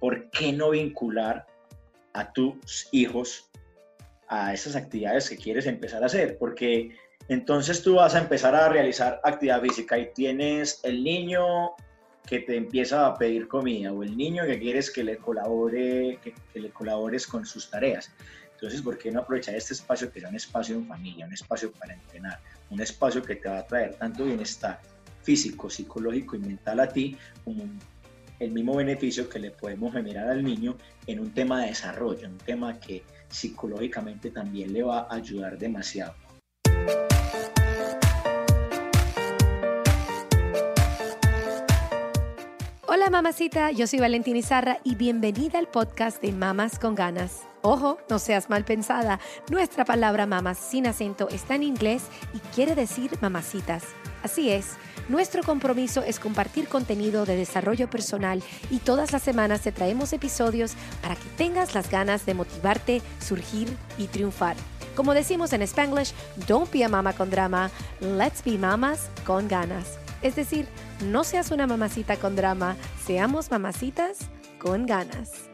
¿Por qué no vincular a tus hijos a esas actividades que quieres empezar a hacer? Porque entonces tú vas a empezar a realizar actividad física y tienes el niño que te empieza a pedir comida o el niño que quieres que le colabore, que, le colabores con sus tareas. Entonces, ¿por qué no aprovechar este espacio que sea un espacio en familia, un espacio para entrenar, un espacio que te va a traer tanto bienestar físico, psicológico y mental a ti, como el mismo beneficio que le podemos generar al niño en un tema de desarrollo, un tema que psicológicamente también le va a ayudar demasiado. Hola mamacita, yo soy Valentina Izarra y bienvenida al podcast de Mamas con Ganas. Ojo, no seas mal pensada, nuestra palabra mamas sin acento está en inglés y quiere decir mamacitas. Así es, nuestro compromiso es compartir contenido de desarrollo personal y todas las semanas te traemos episodios para que tengas las ganas de motivarte, surgir y triunfar. Como decimos en Spanglish, don't be a mama con drama, let's be mamas con ganas. Es decir, no seas una mamacita con drama, seamos mamacitas con ganas.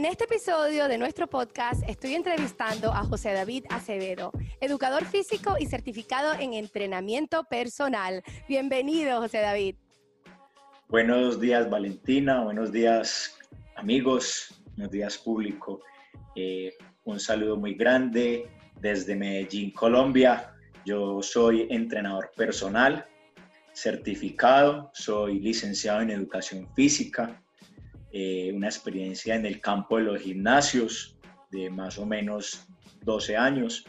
En este episodio de nuestro podcast estoy entrevistando a José David Acevedo, educador físico y certificado en entrenamiento personal. Bienvenido, José David. Buenos días, Valentina. Buenos días, amigos. Buenos días, público. Eh, un saludo muy grande desde Medellín, Colombia. Yo soy entrenador personal, certificado, soy licenciado en educación física, eh, una experiencia en el campo de los gimnasios de más o menos 12 años.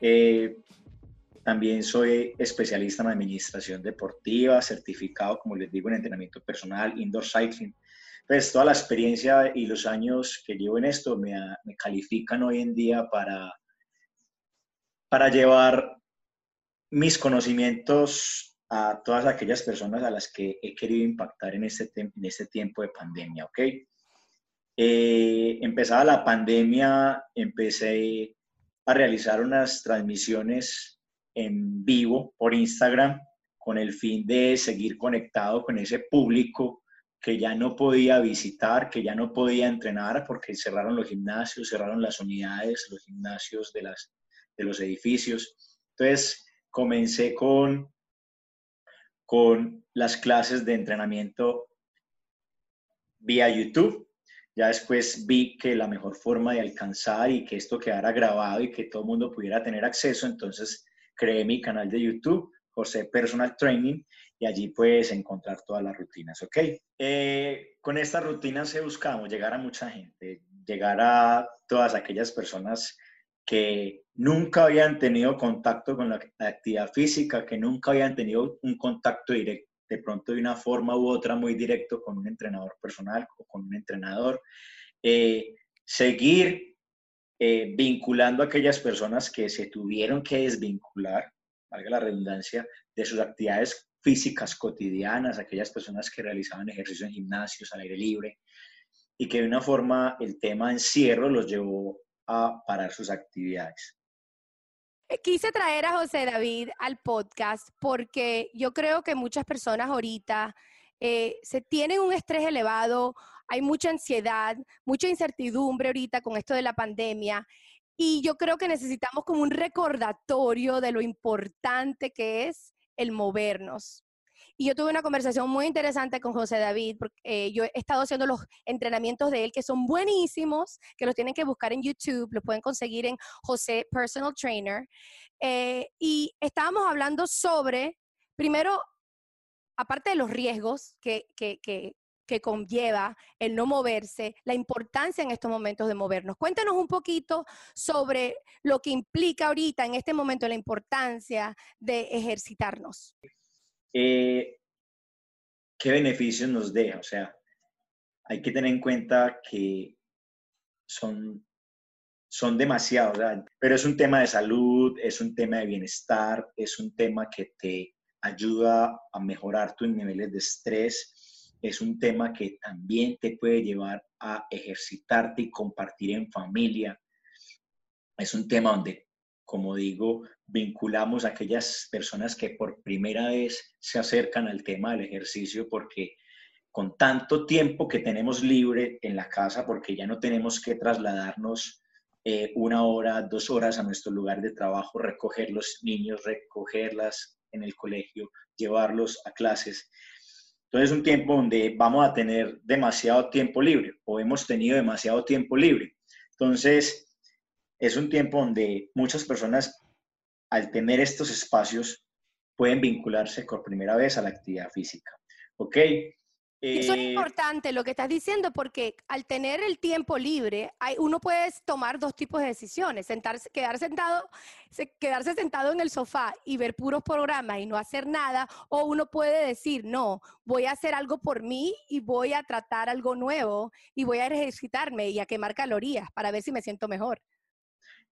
Eh, también soy especialista en administración deportiva, certificado, como les digo, en entrenamiento personal, indoor cycling. Pues toda la experiencia y los años que llevo en esto me, me califican hoy en día para, para llevar mis conocimientos a todas aquellas personas a las que he querido impactar en este, en este tiempo de pandemia, ¿ok? Eh, empezada la pandemia, empecé a realizar unas transmisiones en vivo por Instagram con el fin de seguir conectado con ese público que ya no podía visitar, que ya no podía entrenar porque cerraron los gimnasios, cerraron las unidades, los gimnasios de, las, de los edificios. Entonces, comencé con con las clases de entrenamiento vía YouTube. Ya después vi que la mejor forma de alcanzar y que esto quedara grabado y que todo el mundo pudiera tener acceso, entonces creé mi canal de YouTube, José Personal Training, y allí puedes encontrar todas las rutinas, ¿ok? Eh, con estas rutinas he buscado llegar a mucha gente, llegar a todas aquellas personas que nunca habían tenido contacto con la actividad física, que nunca habían tenido un contacto directo, de pronto de una forma u otra muy directo con un entrenador personal o con un entrenador. Eh, seguir eh, vinculando a aquellas personas que se tuvieron que desvincular, valga la redundancia, de sus actividades físicas cotidianas, aquellas personas que realizaban ejercicio en gimnasios al aire libre y que de una forma el tema encierro los llevó a sus actividades. Eh, quise traer a José David al podcast porque yo creo que muchas personas ahorita eh, se tienen un estrés elevado, hay mucha ansiedad, mucha incertidumbre ahorita con esto de la pandemia y yo creo que necesitamos como un recordatorio de lo importante que es el movernos. Y yo tuve una conversación muy interesante con José David, porque eh, yo he estado haciendo los entrenamientos de él que son buenísimos, que los tienen que buscar en YouTube, los pueden conseguir en José Personal Trainer. Eh, y estábamos hablando sobre, primero, aparte de los riesgos que, que, que, que conlleva el no moverse, la importancia en estos momentos de movernos. Cuéntanos un poquito sobre lo que implica ahorita, en este momento, la importancia de ejercitarnos. Eh, ¿Qué beneficios nos deja? O sea, hay que tener en cuenta que son, son demasiados, pero es un tema de salud, es un tema de bienestar, es un tema que te ayuda a mejorar tus niveles de estrés, es un tema que también te puede llevar a ejercitarte y compartir en familia. Es un tema donde, como digo, vinculamos a aquellas personas que por primera vez se acercan al tema del ejercicio porque con tanto tiempo que tenemos libre en la casa, porque ya no tenemos que trasladarnos eh, una hora, dos horas a nuestro lugar de trabajo, recoger los niños, recogerlas en el colegio, llevarlos a clases. Entonces es un tiempo donde vamos a tener demasiado tiempo libre o hemos tenido demasiado tiempo libre. Entonces es un tiempo donde muchas personas al tener estos espacios pueden vincularse por primera vez a la actividad física. ¿Ok? eso es eh, importante lo que estás diciendo porque al tener el tiempo libre, hay, uno puede tomar dos tipos de decisiones, sentarse, quedar sentado, quedarse sentado en el sofá y ver puros programas y no hacer nada, o uno puede decir, no, voy a hacer algo por mí y voy a tratar algo nuevo y voy a ejercitarme y a quemar calorías para ver si me siento mejor.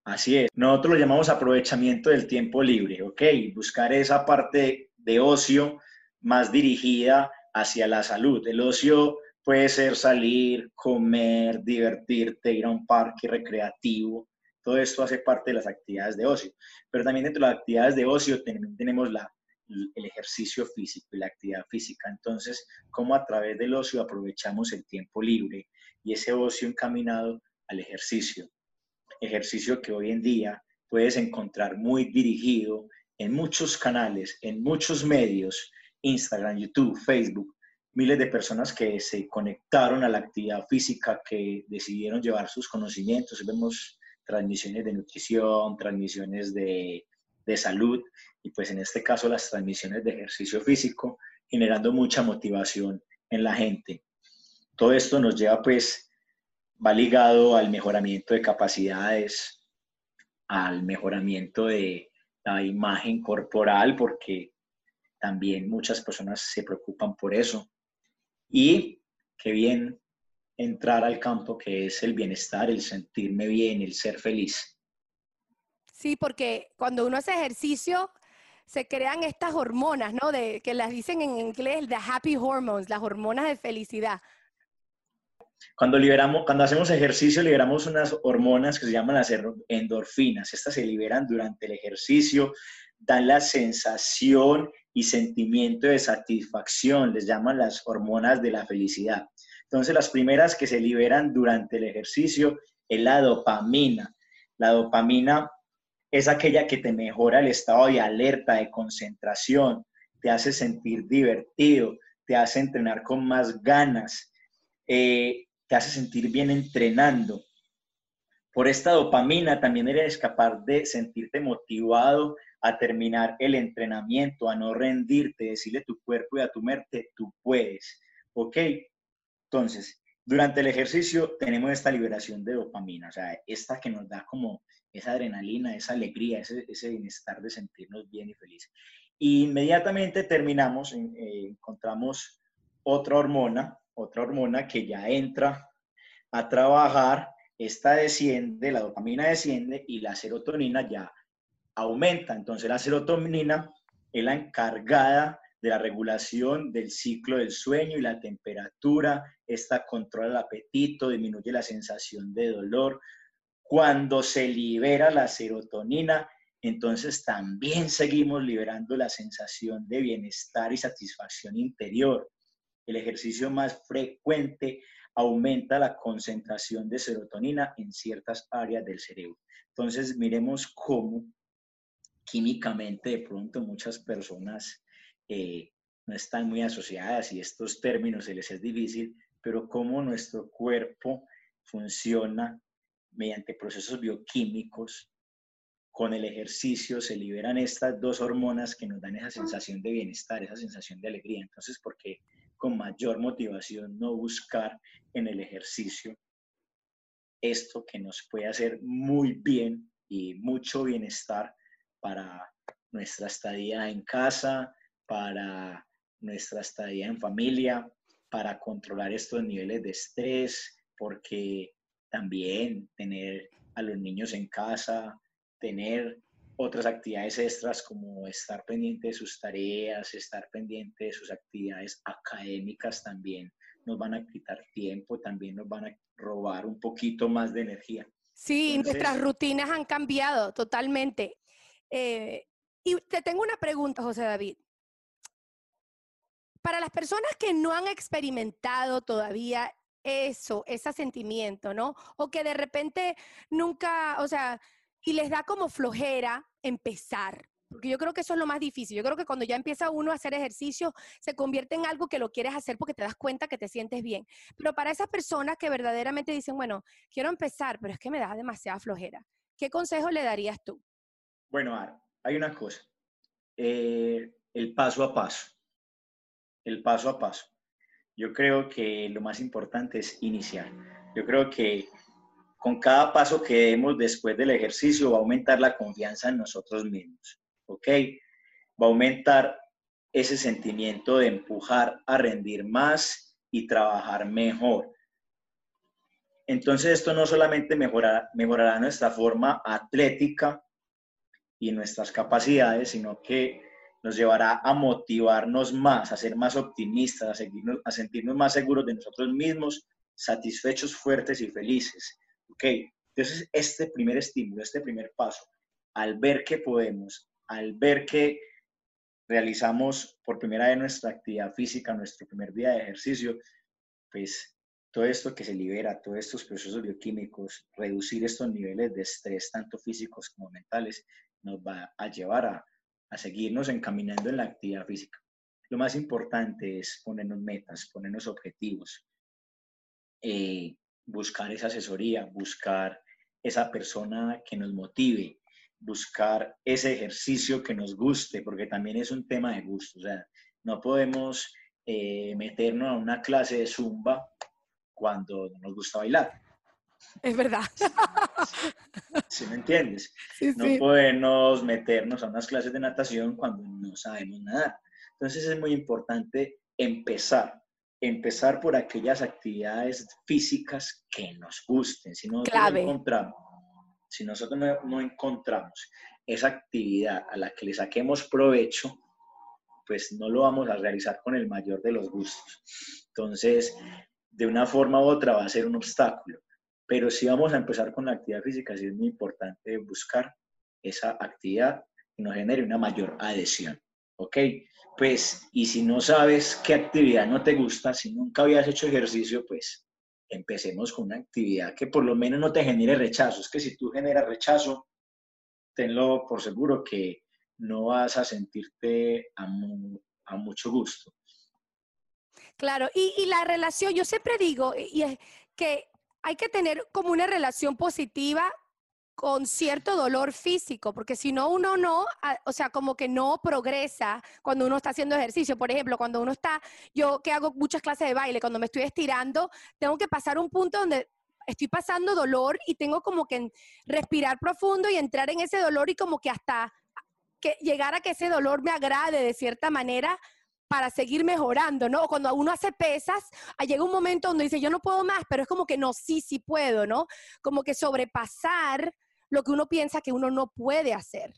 Así es, nosotros lo llamamos aprovechamiento del tiempo libre, ¿ok? Buscar esa parte de ocio más dirigida hacia la salud. El ocio puede ser salir, comer, divertirte, ir a un parque recreativo. Todo esto hace parte de las actividades de ocio. Pero también dentro de las actividades de ocio tenemos el ejercicio físico y la actividad física. Entonces, ¿cómo a través del ocio aprovechamos el tiempo libre y ese ocio encaminado al ejercicio? Ejercicio que hoy en día puedes encontrar muy dirigido en muchos canales, en muchos medios, Instagram, YouTube, Facebook, miles de personas que se conectaron a la actividad física, que decidieron llevar sus conocimientos. Vemos transmisiones de nutrición, transmisiones de, de salud y pues en este caso las transmisiones de ejercicio físico, generando mucha motivación en la gente. Todo esto nos lleva pues, va ligado al mejoramiento de capacidades, al mejoramiento de la imagen corporal, porque también muchas personas se preocupan por eso. Y qué bien entrar al campo que es el bienestar, el sentirme bien, el ser feliz. Sí, porque cuando uno hace ejercicio, se crean estas hormonas, ¿no? De, que las dicen en inglés, the happy hormones, las hormonas de felicidad. Cuando liberamos, cuando hacemos ejercicio, liberamos unas hormonas que se llaman las endorfinas. Estas se liberan durante el ejercicio, dan la sensación y sentimiento de satisfacción, les llaman las hormonas de la felicidad. Entonces, las primeras que se liberan durante el ejercicio es la dopamina. La dopamina es aquella que te mejora el estado de alerta, de concentración, te hace sentir divertido, te hace entrenar con más ganas, eh, te hace sentir bien entrenando. Por esta dopamina también eres capaz de sentirte motivado a terminar el entrenamiento, a no rendirte, decirle a tu cuerpo y a tu mente, tú puedes. ¿Ok? Entonces, durante el ejercicio tenemos esta liberación de dopamina, o sea, esta que nos da como esa adrenalina, esa alegría, ese, bienestar de sentirnos bien y felices. inmediatamente terminamos, eh, encontramos otra hormona, otra hormona que ya entra a trabajar, esta desciende, la dopamina desciende y la serotonina ya aumenta. Entonces la serotonina es la encargada de la regulación del ciclo del sueño y la temperatura. Esta controla el apetito, disminuye la sensación de dolor. Cuando se libera la serotonina, entonces también seguimos liberando la sensación de bienestar y satisfacción interior. El ejercicio más frecuente aumenta la concentración de serotonina en ciertas áreas del cerebro. Entonces, miremos cómo químicamente de pronto muchas personas eh, no están muy asociadas y estos términos se les es difícil, pero cómo nuestro cuerpo funciona mediante procesos bioquímicos, con el ejercicio se liberan estas dos hormonas que nos dan esa sensación de bienestar, esa sensación de alegría. Entonces, porque con mayor motivación no buscar en el ejercicio esto que nos puede hacer muy bien y mucho bienestar para nuestra estadía en casa, para nuestra estadía en familia, para controlar estos niveles de estrés, porque también tener a los niños en casa, tener otras actividades extras como estar pendiente de sus tareas, estar pendiente de sus actividades académicas también nos van a quitar tiempo, también nos van a robar un poquito más de energía. Sí, nuestras rutinas han cambiado totalmente. Eh, y te tengo una pregunta, José David. Para las personas que no han experimentado todavía eso, ese sentimiento, ¿no? O que de repente nunca, o sea, y les da como flojera empezar. Porque yo creo que eso es lo más difícil. Yo creo que cuando ya empieza uno a hacer ejercicio, se convierte en algo que lo quieres hacer porque te das cuenta que te sientes bien. Pero para esas personas que verdaderamente dicen, bueno, quiero empezar, pero es que me da demasiada flojera, ¿qué consejo le darías tú? Bueno, hay una cosa. Eh, el paso a paso. El paso a paso. Yo creo que lo más importante es iniciar. Yo creo que con cada paso que demos después del ejercicio va a aumentar la confianza en nosotros mismos, ¿ok? Va a aumentar ese sentimiento de empujar a rendir más y trabajar mejor. Entonces esto no solamente mejorará, mejorará nuestra forma atlética y nuestras capacidades, sino que nos llevará a motivarnos más, a ser más optimistas, a, sentirnos más seguros de nosotros mismos, satisfechos, fuertes y felices. Ok, entonces este primer estímulo, este primer paso, al ver que podemos, al ver que realizamos por primera vez nuestra actividad física, nuestro primer día de ejercicio, pues todo esto que se libera, todos estos procesos bioquímicos, reducir estos niveles de estrés, tanto físicos como mentales, nos va a llevar a, a seguirnos encaminando en la actividad física. Lo más importante es ponernos metas, ponernos objetivos, eh, buscar esa asesoría, buscar esa persona que nos motive, buscar ese ejercicio que nos guste, porque también es un tema de gusto. O sea, no podemos eh, meternos a una clase de zumba cuando no nos gusta bailar. Es verdad. ¿Sí me entiendes? no podemos meternos a unas clases de natación cuando no sabemos nadar. Entonces es muy importante empezar empezar por aquellas actividades físicas que nos gusten. Si nosotros no encontramos, si nosotros no, encontramos esa actividad a la que le saquemos provecho, pues no lo vamos a realizar con el mayor de los gustos. Entonces, de una forma u otra va a ser un obstáculo. Pero si vamos a empezar con la actividad física, sí es muy importante buscar esa actividad que nos genere una mayor adhesión. ¿Ok? Pues, y si no sabes qué actividad no te gusta, si nunca habías hecho ejercicio, pues empecemos con una actividad que por lo menos no te genere rechazo. Es que si tú generas rechazo, tenlo por seguro que no vas a sentirte a, mucho gusto. Claro, y, y, la relación, yo siempre digo, y es que hay que tener como una relación positiva con cierto dolor físico, porque si no, uno no, ah, o sea, como que no progresa cuando uno está haciendo ejercicio. Por ejemplo, cuando uno está, yo que hago muchas clases de baile, cuando me estoy estirando, tengo que pasar un punto donde estoy pasando dolor y tengo como que respirar profundo y entrar en ese dolor y como que hasta que llegar a que ese dolor me agrade de cierta manera para seguir mejorando, ¿no? Cuando uno hace pesas, ah, llega un momento donde dice, yo no puedo más, pero es como que no, sí, sí puedo, ¿no? Como que sobrepasar lo que uno piensa que uno no puede hacer.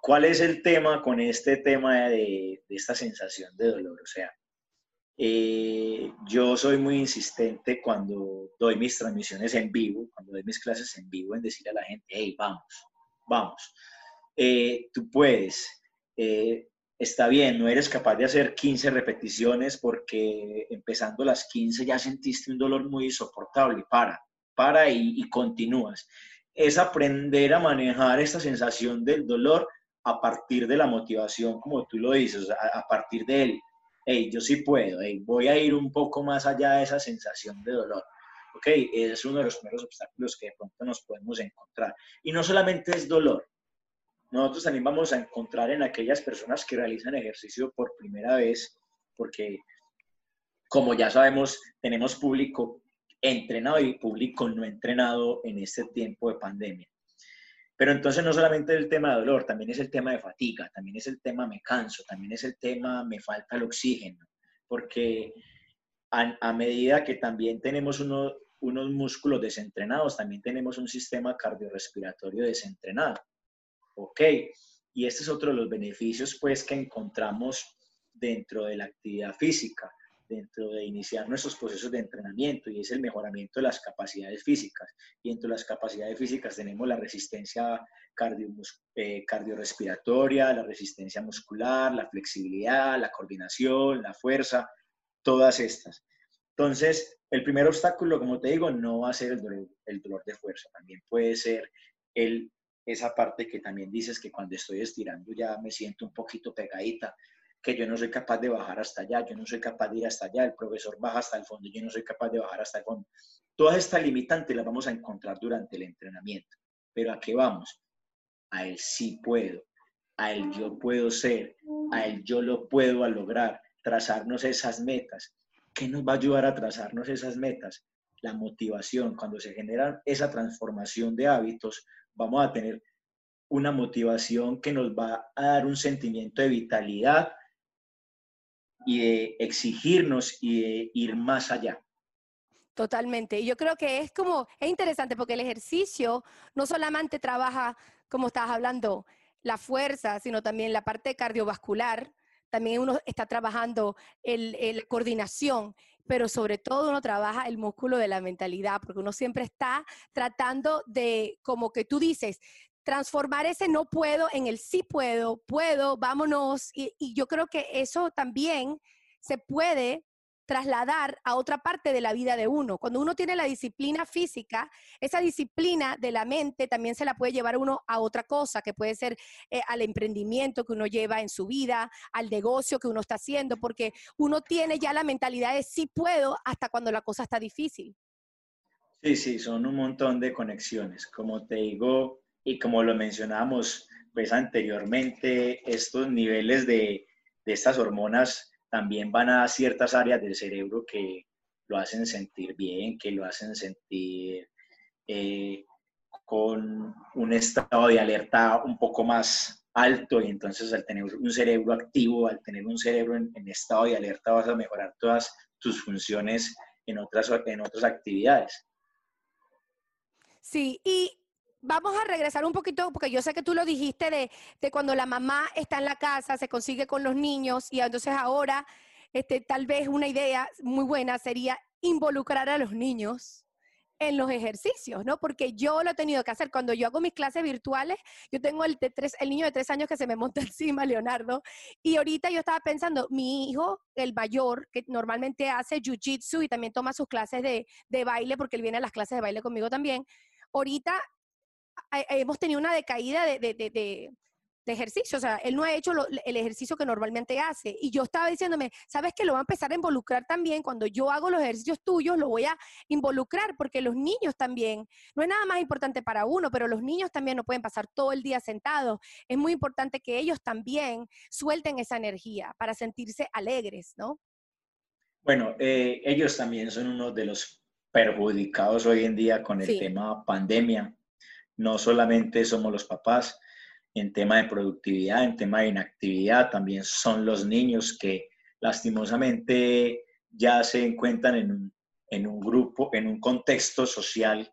¿Cuál es el tema con este tema de, esta sensación de dolor? O sea, eh, yo soy muy insistente cuando doy mis transmisiones en vivo, cuando doy mis clases en vivo, en decirle a la gente, hey, vamos, vamos, eh, tú puedes, eh, está bien, no eres capaz de hacer 15 repeticiones porque empezando las 15 ya sentiste un dolor muy insoportable, para, para y continúas es aprender a manejar esta sensación del dolor a partir de la motivación, como tú lo dices, a, partir de él. Hey, yo sí puedo, voy a ir un poco más allá de esa sensación de dolor. Ok, es uno de los primeros obstáculos que de pronto nos podemos encontrar. Y no solamente es dolor, nosotros también vamos a encontrar en aquellas personas que realizan ejercicio por primera vez, porque como ya sabemos, tenemos público entrenado y público no entrenado en este tiempo de pandemia. Pero entonces no solamente el tema de dolor, también es el tema de fatiga, también es el tema me canso, también es el tema me falta el oxígeno, porque a, medida que también tenemos unos músculos desentrenados, también tenemos un sistema cardiorrespiratorio desentrenado. ¿Ok? Y este es otro de los beneficios pues que encontramos dentro de la actividad física dentro de iniciar nuestros procesos de entrenamiento y es el mejoramiento de las capacidades físicas. Y entre las capacidades físicas tenemos la resistencia eh, cardiorrespiratoria, la resistencia muscular, la flexibilidad, la coordinación, la fuerza, todas estas. Entonces, el primer obstáculo, como te digo, no va a ser el dolor, el dolor de fuerza, también puede ser el, esa parte que también dices que cuando estoy estirando ya me siento un poquito pegadita, que yo no soy capaz de bajar hasta allá, yo no soy capaz de ir hasta allá, el profesor baja hasta el fondo, yo no soy capaz de bajar hasta el fondo. Todas estas limitantes las vamos a encontrar durante el entrenamiento. Pero ¿a qué vamos? A el sí puedo, a el yo puedo ser, a el yo lo puedo lograr, trazarnos esas metas. ¿Qué nos va a ayudar a trazarnos esas metas? La motivación. Cuando se genera esa transformación de hábitos, vamos a tener una motivación que nos va a dar un sentimiento de vitalidad, y exigirnos y ir más allá. Totalmente. Y yo creo que es como, es interesante porque el ejercicio no solamente trabaja, como estabas hablando, la fuerza, sino también la parte cardiovascular. También uno está trabajando la coordinación, pero sobre todo uno trabaja el músculo de la mentalidad, porque uno siempre está tratando de, como que tú dices, transformar ese no puedo en el sí puedo, puedo, vámonos. Y, yo creo que eso también se puede trasladar a otra parte de la vida de uno. Cuando uno tiene la disciplina física, esa disciplina de la mente también se la puede llevar uno a otra cosa, que puede ser eh, al emprendimiento que uno lleva en su vida, al negocio que uno está haciendo, porque uno tiene ya la mentalidad de sí puedo hasta cuando la cosa está difícil. Sí, sí, son un montón de conexiones. Como te digo, y como lo mencionamos pues anteriormente, estos niveles de, de estas hormonas también van a ciertas áreas del cerebro que lo hacen sentir bien, que lo hacen sentir eh, con un estado de alerta un poco más alto y entonces al tener un cerebro activo, al tener un cerebro en, en estado de alerta vas a mejorar todas tus funciones en otras, en otras actividades. Sí, y vamos a regresar un poquito, porque yo sé que tú lo dijiste de, cuando la mamá está en la casa, se consigue con los niños y entonces ahora este, tal vez una idea muy buena sería involucrar a los niños en los ejercicios, ¿no? Porque yo lo he tenido que hacer. Cuando yo hago mis clases virtuales, yo tengo el, de niño de tres años que se me monta encima, Leonardo, y ahorita yo estaba pensando, mi hijo, el mayor, que normalmente hace jiu-jitsu y también toma sus clases de, de baile, porque él viene a las clases de baile conmigo también, ahorita hemos tenido una decaída de, de, de, ejercicio, o sea, él no ha hecho el ejercicio que normalmente hace. Y yo estaba diciéndome, ¿sabes que lo va a empezar a involucrar también? Cuando yo hago los ejercicios tuyos, lo voy a involucrar, porque los niños también, no es nada más importante para uno, pero los niños también no pueden pasar todo el día sentados. Es muy importante que ellos también suelten esa energía para sentirse alegres, ¿no? Bueno, eh, ellos también son uno de los perjudicados hoy en día con el tema pandemia no solamente somos los papás, en tema de productividad, en tema de inactividad, también son los niños que lastimosamente ya se encuentran en un, en un grupo, en un contexto social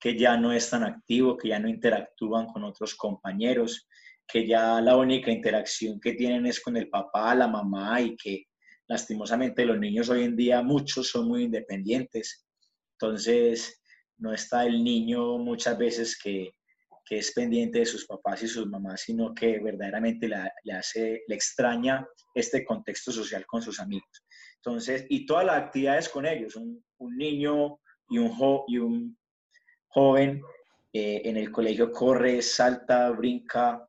que ya no es tan activo, que ya no interactúan con otros compañeros, que ya la única interacción que tienen es con el papá, la mamá y que lastimosamente los niños hoy en día muchos son muy independientes. Entonces, no está el niño muchas veces que, es pendiente de sus papás y sus mamás, sino que verdaderamente le hace, le extraña este contexto social con sus amigos. Entonces, y todas las actividades con ellos, un, niño y un, y un joven eh, en el colegio corre, salta, brinca,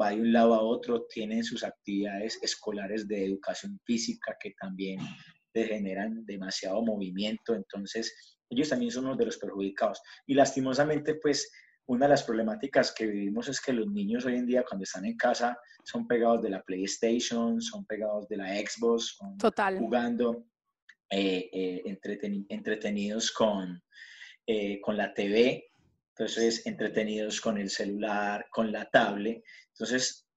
va de un lado a otro, tienen sus actividades escolares de educación física que también generan demasiado movimiento, entonces ellos también son uno de los perjudicados. Y lastimosamente, pues, una de las problemáticas que vivimos es que los niños hoy en día cuando están en casa son pegados de la PlayStation, son pegados de la Xbox, Total. jugando. eh, entretenidos con, con la TV, entonces entretenidos con el celular, con la tablet. Entonces,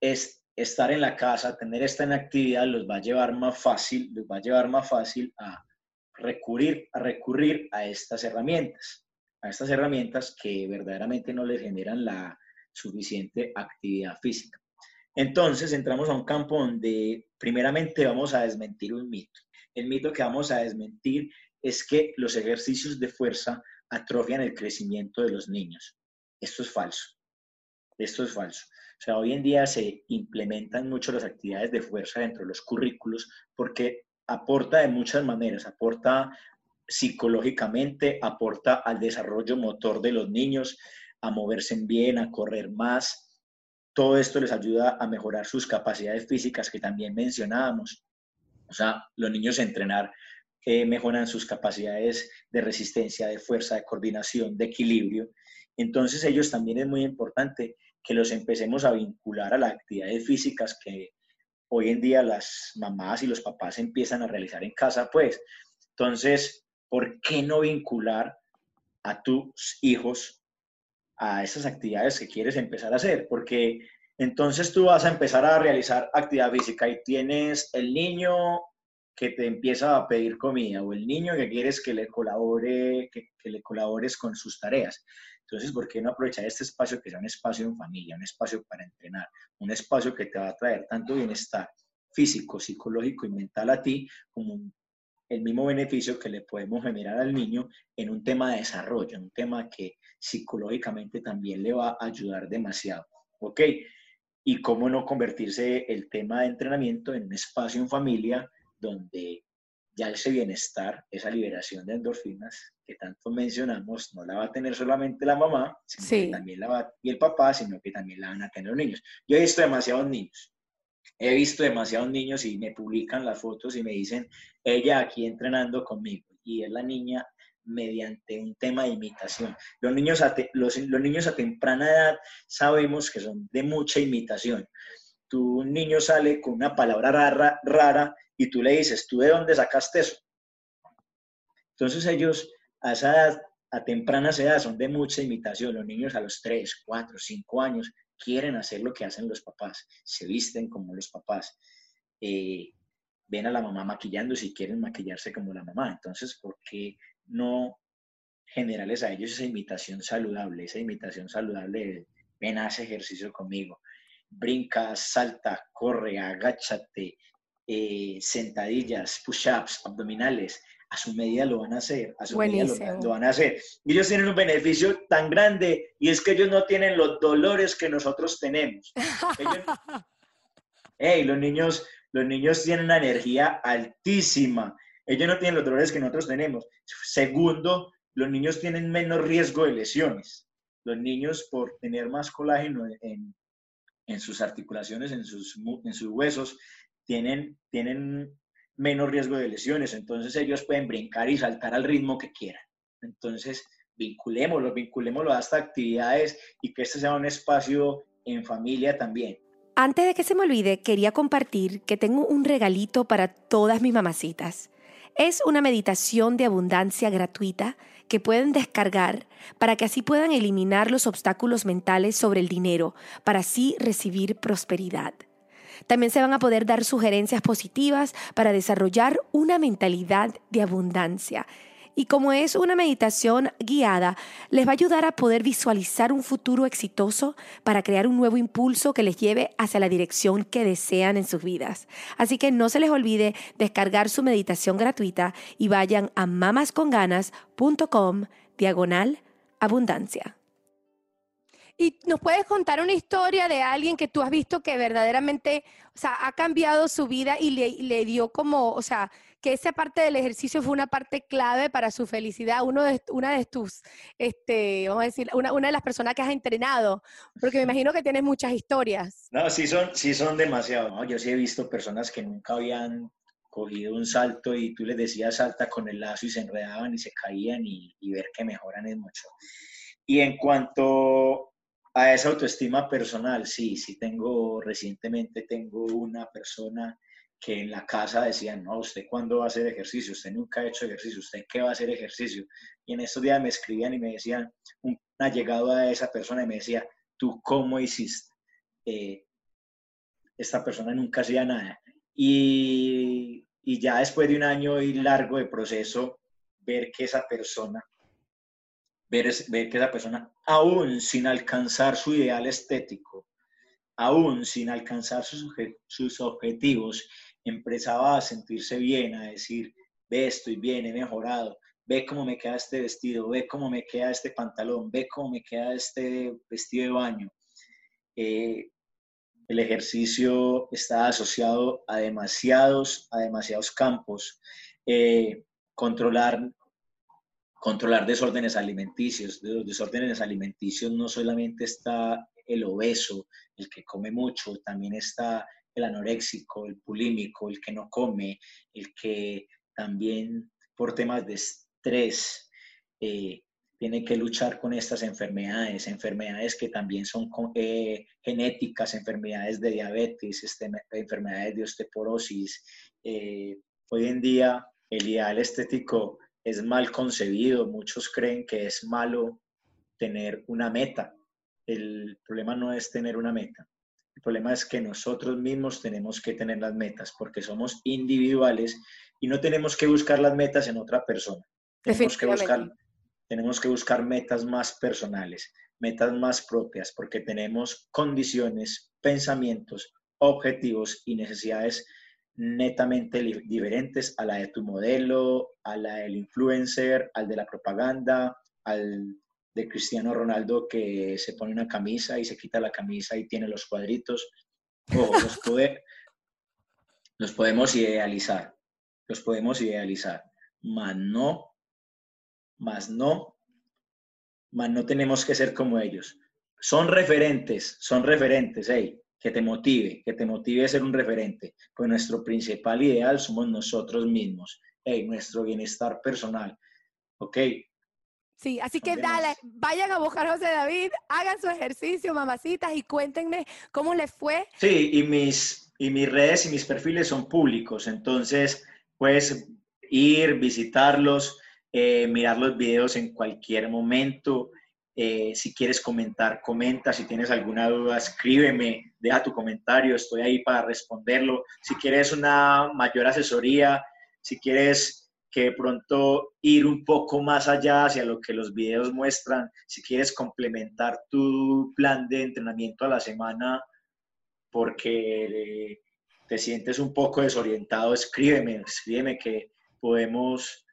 es, estar en la casa, tener esta inactividad los va a llevar más fácil, los va a llevar más fácil a recurrir, a recurrir a estas herramientas, a estas herramientas que verdaderamente no les generan la suficiente actividad física. Entonces entramos a un campo donde primeramente vamos a desmentir un mito. El mito que vamos a desmentir es que los ejercicios de fuerza atrofian el crecimiento de los niños. Esto es falso. Esto es falso. O sea, hoy en día se implementan mucho las actividades de fuerza dentro de los currículos porque aporta de muchas maneras, aporta psicológicamente, aporta al desarrollo motor de los niños, a moverse bien, a correr más. Todo esto les ayuda a mejorar sus capacidades físicas que también mencionábamos. O sea, los niños entrenar eh, mejoran sus capacidades de resistencia, de fuerza, de coordinación, de equilibrio. Entonces ellos también es muy importante que los empecemos a vincular a las actividades físicas que hoy en día las mamás y los papás empiezan a realizar en casa, pues. Entonces, ¿por qué no vincular a tus hijos a esas actividades que quieres empezar a hacer? Porque entonces tú vas a empezar a realizar actividad física y tienes el niño que te empieza a pedir comida o el niño que quieres que le colabore, que, le colabores con sus tareas. Entonces, ¿por qué no aprovechar este espacio que sea un espacio en familia, un espacio para entrenar, un espacio que te va a traer tanto bienestar físico, psicológico y mental a ti, como el mismo beneficio que le podemos generar al niño en un tema de desarrollo, un tema que psicológicamente también le va a ayudar demasiado. ¿Ok? Y cómo no convertirse el tema de entrenamiento en un espacio en familia donde ya ese bienestar, esa liberación de endorfinas que tanto mencionamos, no la va a tener solamente la mamá, sino también la va, y el papá, sino que también la van a tener los niños. Yo he visto demasiados niños, he visto demasiados niños y me publican las fotos y me dicen, ella aquí entrenando conmigo, y es la niña mediante un tema de imitación. Los niños a, los, los niños a temprana edad sabemos que son de mucha imitación. Tu niño sale con una palabra rara, rara y tú le dices, ¿tú de dónde sacaste eso? Entonces ellos a esa edad, a tempranas edades, son de mucha imitación. Los niños a los 3, 4, 5 años quieren hacer lo que hacen los papás, se visten como los papás, eh, ven a la mamá maquillándose y quieren maquillarse como la mamá. Entonces, ¿por qué no generarles a ellos esa imitación saludable, esa imitación saludable de ven, haz ejercicio conmigo, brinca, salta, corre, agáchate, eh, sentadillas, push-ups, abdominales, a su medida lo van a hacer, a su medida lo, van a hacer. Y ellos tienen un beneficio tan grande y es que ellos no tienen los dolores que nosotros tenemos. los niños, los niños tienen una energía altísima. Ellos no tienen los dolores que nosotros tenemos. Segundo, los niños tienen menos riesgo de lesiones. Los niños, por tener más colágeno en, en sus articulaciones, en sus, en sus huesos, tienen, tienen menos riesgo de lesiones, entonces ellos pueden brincar y saltar al ritmo que quieran. Entonces, vinculémoslo, vinculémoslo a estas actividades y que este sea un espacio en familia también. Antes de que se me olvide, quería compartir que tengo un regalito para todas mis mamacitas. Es una meditación de abundancia gratuita que pueden descargar para que así puedan eliminar los obstáculos mentales sobre el dinero, para así recibir prosperidad. También se van a poder dar sugerencias positivas para desarrollar una mentalidad de abundancia. Y como es una meditación guiada, les va a ayudar a poder visualizar un futuro exitoso para crear un nuevo impulso que les lleve hacia la dirección que desean en sus vidas. Así que no se les olvide descargar su meditación gratuita y vayan a mamasconganas.com diagonal abundancia. Y nos puedes contar una historia de alguien que tú has visto que verdaderamente, o sea, ha cambiado su vida y le, dio como, o sea, que esa parte del ejercicio fue una parte clave para su felicidad, uno de, una de tus, este, vamos a decir, una, una de las personas que has entrenado, porque me imagino que tienes muchas historias. No, sí son, sí son demasiado. Yo sí he visto personas que nunca habían cogido un salto y tú les decías salta con el lazo y se enredaban y se caían y, y ver que mejoran es mucho. Y en cuanto a esa autoestima personal, sí, sí tengo, recientemente tengo una persona que en la casa decían, no, ¿usted cuándo va a hacer ejercicio? Usted nunca ha hecho ejercicio, ¿usted qué va a hacer ejercicio? Y en estos días me escribían y me decían, una llegada a esa persona y me decía, ¿tú cómo hiciste? Eh, esta persona nunca hacía nada. Y, y ya después de un año y largo de proceso, ver que esa persona, ver, que esa persona, aún sin alcanzar su ideal estético, aún sin alcanzar sus, sus objetivos, empezaba a sentirse bien, a decir, ve, estoy bien, he mejorado, ve cómo me queda este vestido, ve cómo me queda este pantalón, ve cómo me queda este vestido de baño. Eh, el ejercicio está asociado a demasiados, a demasiados campos. Eh, controlar, controlar desórdenes alimenticios. De los desórdenes alimenticios no solamente está el obeso, el que come mucho, también está el anoréxico, el pulímico, el que no come, el que también por temas de estrés eh, tiene que luchar con estas enfermedades, enfermedades que también son eh, genéticas, enfermedades de diabetes, este, enfermedades de osteoporosis. Eh, hoy en día el ideal estético es mal concebido, muchos creen que es malo tener una meta. El problema no es tener una meta, el problema es que nosotros mismos tenemos que tener las metas porque somos individuales y no tenemos que buscar las metas en otra persona. Tenemos que buscar tenemos que buscar metas más personales, metas más propias, porque tenemos condiciones, pensamientos, objetivos y necesidades netamente diferentes a la de tu modelo, a la del influencer, al de la propaganda, al de Cristiano Ronaldo que se pone una camisa y se quita la camisa y tiene los cuadritos. Los, los podemos idealizar, los podemos idealizar, mas no más no, más no tenemos que ser como ellos. Son referentes, son referentes, hey, que te motive, que te motive a ser un referente. Pues nuestro principal ideal somos nosotros mismos, hey, nuestro bienestar personal, ¿ok? Sí, así que dale, vayan a buscar a José David, hagan su ejercicio, mamacitas, y cuéntenme cómo les fue. Sí, y mis, y mis redes y mis perfiles son públicos, entonces puedes ir, visitarlos, eh, mirar los videos en cualquier momento. Eh, si quieres comentar, comenta. Si tienes alguna duda, escríbeme, deja tu comentario, estoy ahí para responderlo. Si quieres una mayor asesoría, si quieres que pronto ir un poco más allá hacia lo que los videos muestran, si quieres complementar tu plan de entrenamiento a la semana porque te sientes un poco desorientado, escríbeme, escríbeme que podemos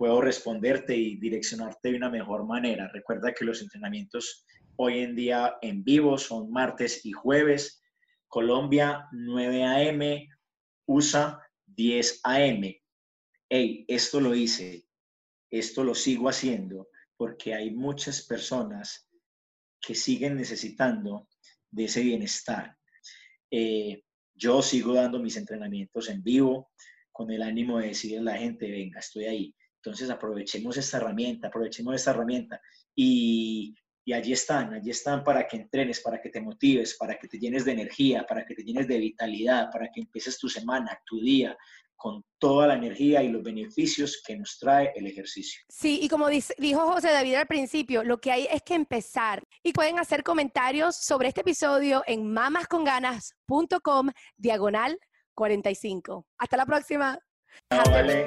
puedo responderte y direccionarte de una mejor manera. Recuerda que los entrenamientos hoy en día en vivo son martes y jueves. Colombia 9 a.m., USA 10 a.m. Hey, esto lo hice, esto lo sigo haciendo porque hay muchas personas que siguen necesitando de ese bienestar. Eh, yo sigo dando mis entrenamientos en vivo con el ánimo de decirle a la gente, venga, estoy ahí. Entonces aprovechemos esta herramienta, aprovechemos esta herramienta y, y allí están, allí están para que entrenes, para que te motives, para que te llenes de energía, para que te llenes de vitalidad, para que empieces tu semana, tu día con toda la energía y los beneficios que nos trae el ejercicio. Sí, y como dijo José David al principio, lo que hay es que empezar y pueden hacer comentarios sobre este episodio en mamasconganas.com diagonal 45. Hasta la próxima. vale.